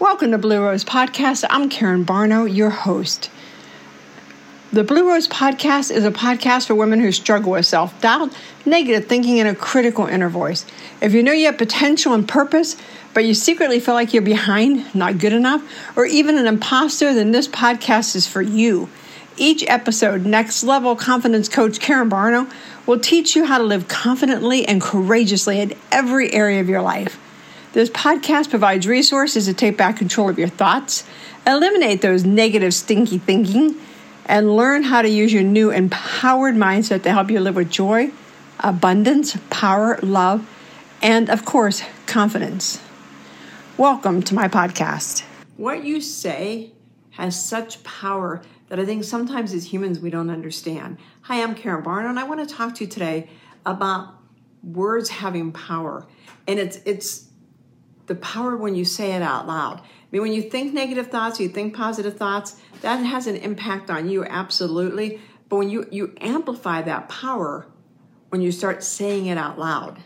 Welcome to Blue Rose Podcast. I'm Karen Barno, your host. The Blue Rose Podcast is a podcast for women who struggle with self doubt, negative thinking, and a critical inner voice. If you know you have potential and purpose, but you secretly feel like you're behind, not good enough, or even an imposter, then this podcast is for you. Each episode, Next Level Confidence Coach Karen Barno will teach you how to live confidently and courageously in every area of your life. This podcast provides resources to take back control of your thoughts, eliminate those negative, stinky thinking, and learn how to use your new empowered mindset to help you live with joy, abundance, power, love, and of course, confidence. Welcome to my podcast. What you say has such power that I think sometimes as humans we don't understand. Hi, I'm Karen Barno, and I want to talk to you today about words having power. And it's it's the power when you say it out loud. I mean, when you think negative thoughts, you think positive thoughts, that has an impact on you, absolutely. But when you, you amplify that power when you start saying it out loud.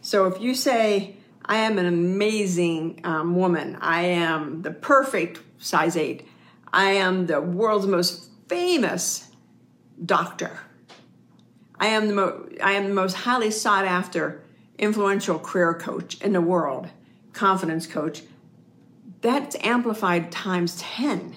So if you say, I am an amazing um, woman, I am the perfect size eight, I am the world's most famous doctor, I am the, mo- I am the most highly sought after influential career coach in the world confidence coach, that's amplified times 10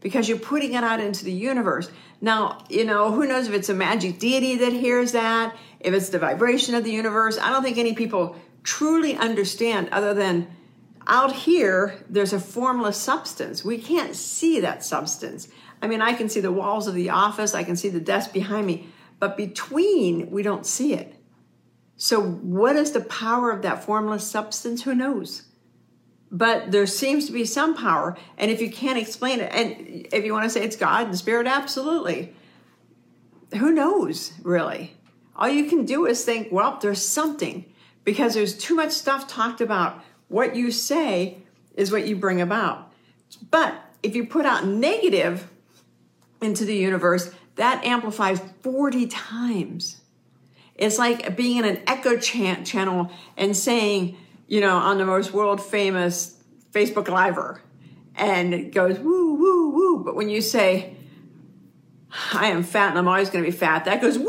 because you're putting it out into the universe. Now, you know, who knows if it's a magic deity that hears that, if it's the vibration of the universe. I don't think any people truly understand other than out here, there's a formless substance. We can't see that substance. I mean, I can see the walls of the office, I can see the desk behind me, but between, we don't see it. So, what is the power of that formless substance? Who knows? But there seems to be some power. And if you can't explain it, and if you want to say it's God and Spirit, absolutely. Who knows, really? All you can do is think, well, there's something, because there's too much stuff talked about. What you say is what you bring about. But if you put out negative into the universe, that amplifies 40 times. It's like being in an echo chant channel and saying, you know, on the most world famous Facebook Liver, and it goes woo, woo, woo. But when you say, I am fat and I'm always going to be fat, that goes woo,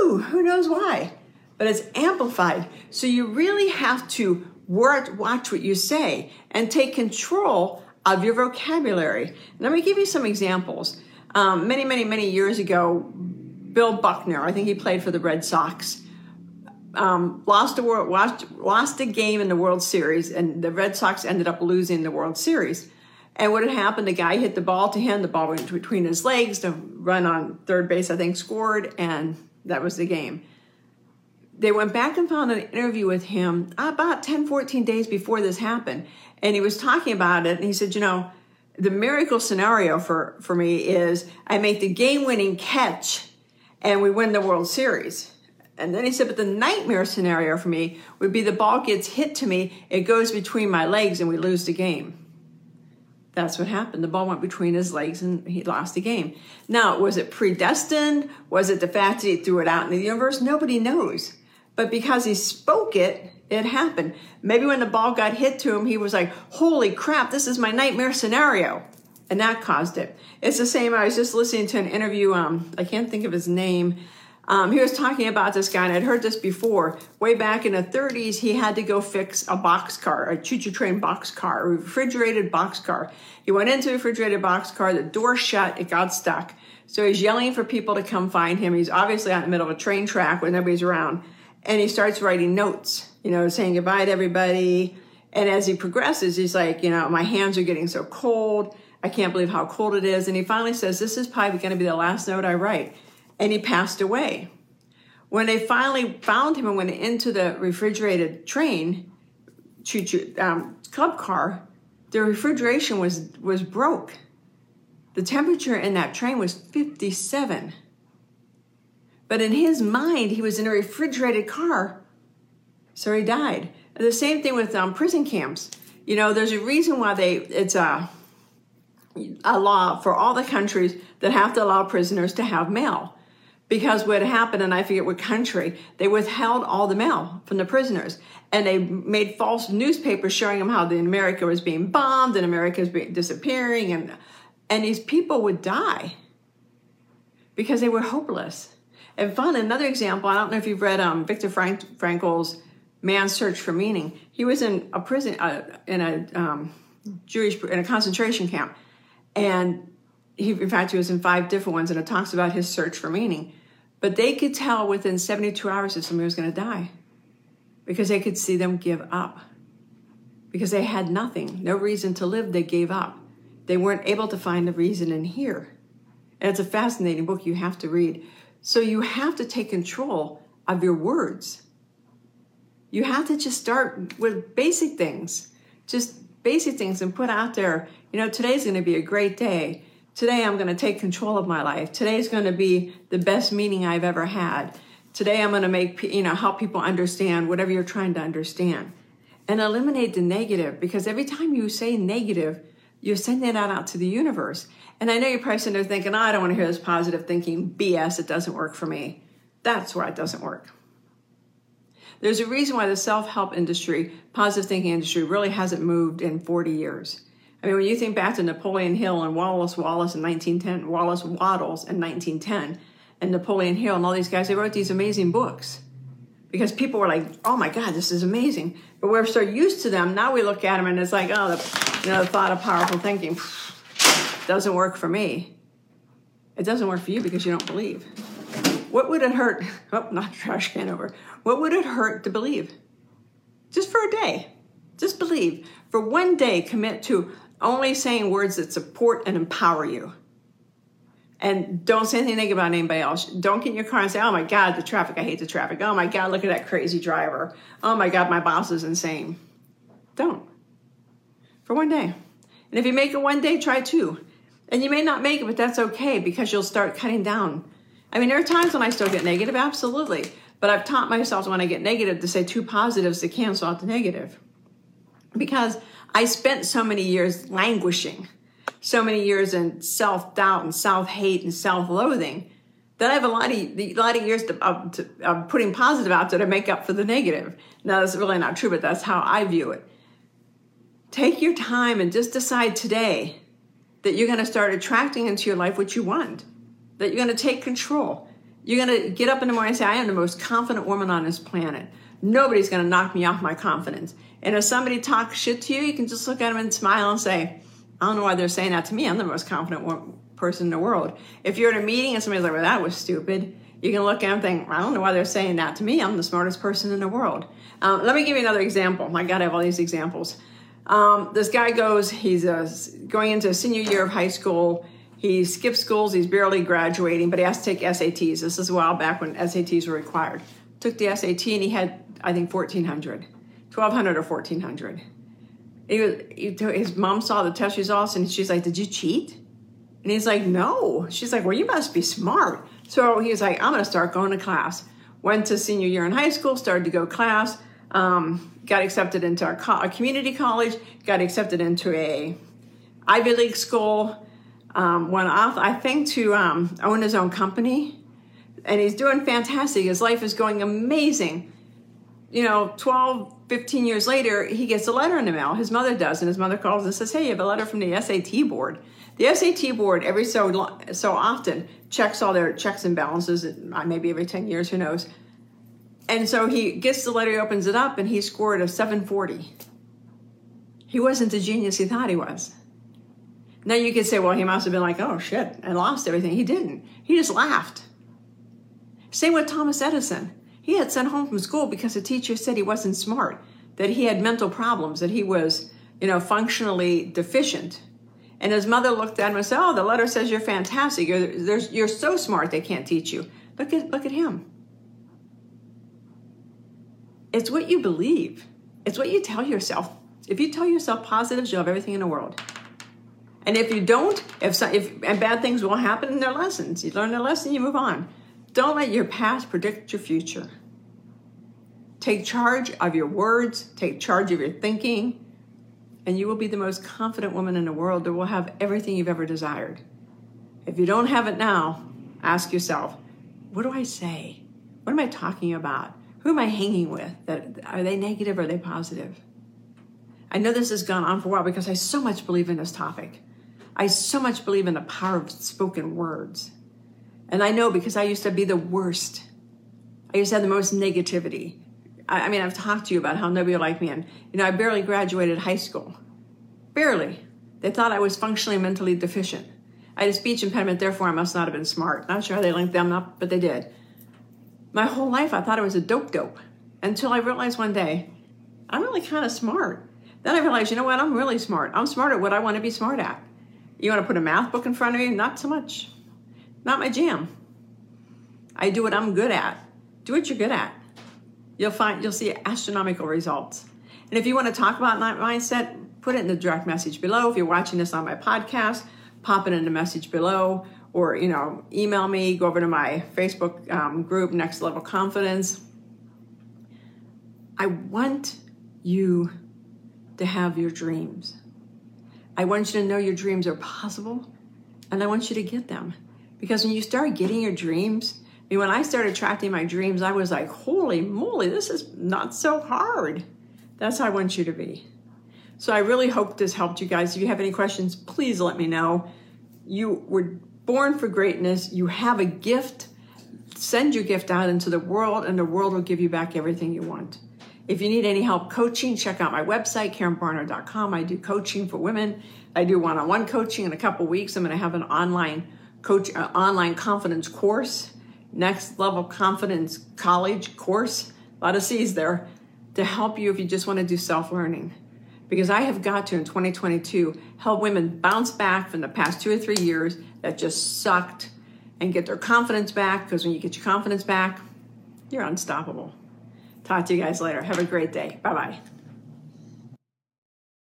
woo. Who knows why? But it's amplified. So you really have to work, watch what you say and take control of your vocabulary. Let me give you some examples. Um, many, many, many years ago, Bill Buckner, I think he played for the Red Sox, um, lost a world, lost, lost a game in the World Series, and the Red Sox ended up losing the World Series. And what had happened? The guy hit the ball to him. The ball went between his legs. The run on third base, I think, scored, and that was the game. They went back and found an interview with him about 10, 14 days before this happened. And he was talking about it, and he said, You know, the miracle scenario for, for me is I make the game winning catch and we win the World Series. And then he said, but the nightmare scenario for me would be the ball gets hit to me, it goes between my legs, and we lose the game. That's what happened. The ball went between his legs and he lost the game. Now, was it predestined? Was it the fact that he threw it out into the universe? Nobody knows. But because he spoke it, it happened. Maybe when the ball got hit to him, he was like, holy crap, this is my nightmare scenario and that caused it. It's the same. I was just listening to an interview. Um, I can't think of his name. Um, he was talking about this guy, and I'd heard this before. Way back in the 30s, he had to go fix a box car, a choo-choo train box car, a refrigerated box car. He went into a refrigerated box car, the door shut, it got stuck. So he's yelling for people to come find him. He's obviously out in the middle of a train track when nobody's around. And he starts writing notes, you know, saying goodbye to everybody. And as he progresses, he's like, you know, my hands are getting so cold. I can't believe how cold it is. And he finally says, This is probably going to be the last note I write. And he passed away. When they finally found him and went into the refrigerated train, um, club car, the refrigeration was, was broke. The temperature in that train was 57. But in his mind, he was in a refrigerated car, so he died. The same thing with um, prison camps. You know, there's a reason why they, it's a, a law for all the countries that have to allow prisoners to have mail because what happened, and I forget what country, they withheld all the mail from the prisoners. And they made false newspapers showing them how the America was being bombed and America was being disappearing. And, and these people would die because they were hopeless. And fun, another example, I don't know if you've read um, Viktor Frank, Frankl's Man's Search for Meaning. He was in a prison, uh, in a um, Jewish, in a concentration camp. And he, in fact, he was in five different ones, and it talks about his search for meaning. But they could tell within 72 hours if somebody was going to die because they could see them give up. Because they had nothing, no reason to live, they gave up. They weren't able to find a reason in here. And it's a fascinating book you have to read. So you have to take control of your words. You have to just start with basic things, just basic things, and put out there, you know, today's going to be a great day. Today I'm going to take control of my life. Today's going to be the best meeting I've ever had. Today I'm going to make, you know, help people understand whatever you're trying to understand. And eliminate the negative because every time you say negative, you're sending that out to the universe. And I know you're probably sitting there thinking, oh, I don't want to hear this positive thinking BS. It doesn't work for me. That's why it doesn't work. There's a reason why the self help industry, positive thinking industry, really hasn't moved in 40 years. I mean, when you think back to Napoleon Hill and Wallace Wallace in 1910, Wallace Wattles in 1910, and Napoleon Hill and all these guys, they wrote these amazing books because people were like, "Oh my God, this is amazing." But we're so used to them now. We look at them and it's like, "Oh, the, you know, the thought of powerful thinking doesn't work for me." It doesn't work for you because you don't believe. What would it hurt? Oh, not trash can over. What would it hurt to believe? Just for a day. Just believe. For one day, commit to only saying words that support and empower you. And don't say anything negative about anybody else. Don't get in your car and say, oh my God, the traffic, I hate the traffic. Oh my God, look at that crazy driver. Oh my God, my boss is insane. Don't. For one day. And if you make it one day, try two. And you may not make it, but that's okay because you'll start cutting down. I mean, there are times when I still get negative, absolutely. But I've taught myself when I get negative to say two positives to cancel out the negative. Because I spent so many years languishing, so many years in self doubt and self hate and self loathing that I have a lot of, a lot of years to, to uh, putting positive out there to make up for the negative. Now, that's really not true, but that's how I view it. Take your time and just decide today that you're going to start attracting into your life what you want, that you're going to take control. You're going to get up in the morning and say, I am the most confident woman on this planet. Nobody's going to knock me off my confidence. And if somebody talks shit to you, you can just look at them and smile and say, I don't know why they're saying that to me. I'm the most confident person in the world. If you're at a meeting and somebody's like, well, that was stupid, you can look at them and think, I don't know why they're saying that to me. I'm the smartest person in the world. Um, let me give you another example. My God, I have all these examples. Um, this guy goes, he's uh, going into senior year of high school. He skips schools, he's barely graduating, but he has to take SATs. This is a while back when SATs were required. Took the SAT and he had I think 1400 1200 or 1400 he was, he, his mom saw the test results and she's like did you cheat? And he's like no. She's like well you must be smart. So he's like i'm going to start going to class. Went to senior year in high school started to go class um, got accepted into a, co- community college got accepted into a ivy league school um, went off i think to um, own his own company and he's doing fantastic his life is going amazing you know, 12, 15 years later, he gets a letter in the mail. His mother does, and his mother calls and says, "Hey, you have a letter from the SAT board." The SAT board every so so often checks all their checks and balances, uh, maybe every 10 years, who knows. And so he gets the letter, he opens it up, and he scored a 740. He wasn't the genius he thought he was. Now you could say, well, he must have been like, oh shit, and lost everything. He didn't. He just laughed. Same with Thomas Edison. He had sent home from school because the teacher said he wasn't smart, that he had mental problems, that he was, you know, functionally deficient. And his mother looked at him and said, "Oh, the letter says you're fantastic. You're, you're so smart they can't teach you. Look at look at him. It's what you believe. It's what you tell yourself. If you tell yourself positives, you'll have everything in the world. And if you don't, if, if and bad things will happen in their lessons, you learn their lesson, you move on. Don't let your past predict your future. Take charge of your words, take charge of your thinking, and you will be the most confident woman in the world that will have everything you've ever desired. If you don't have it now, ask yourself what do I say? What am I talking about? Who am I hanging with? That are they negative or are they positive? I know this has gone on for a while because I so much believe in this topic. I so much believe in the power of spoken words. And I know because I used to be the worst. I used to have the most negativity. I, I mean, I've talked to you about how nobody liked me. And, you know, I barely graduated high school. Barely. They thought I was functionally mentally deficient. I had a speech impediment, therefore I must not have been smart. Not sure how they linked them up, but they did. My whole life I thought I was a dope dope until I realized one day I'm really kind of smart. Then I realized, you know what? I'm really smart. I'm smart at what I want to be smart at. You want to put a math book in front of me? Not so much. Not my jam. I do what I'm good at. Do what you're good at. You'll find you'll see astronomical results. And if you want to talk about that mindset, put it in the direct message below. If you're watching this on my podcast, pop it in the message below or you know email me go over to my facebook um, group next level confidence i want you to have your dreams i want you to know your dreams are possible and i want you to get them because when you start getting your dreams I mean, when i started tracking my dreams i was like holy moly this is not so hard that's how i want you to be so i really hope this helped you guys if you have any questions please let me know you were born for greatness. You have a gift. Send your gift out into the world, and the world will give you back everything you want. If you need any help coaching, check out my website, KarenBarno.com. I do coaching for women. I do one-on-one coaching in a couple weeks. I'm going to have an online coach, uh, online confidence course, next level confidence college course. A lot of C's there to help you if you just want to do self-learning because I have got to in 2022 help women bounce back from the past two or three years that just sucked and get their confidence back because when you get your confidence back, you're unstoppable. Talk to you guys later. Have a great day. Bye bye.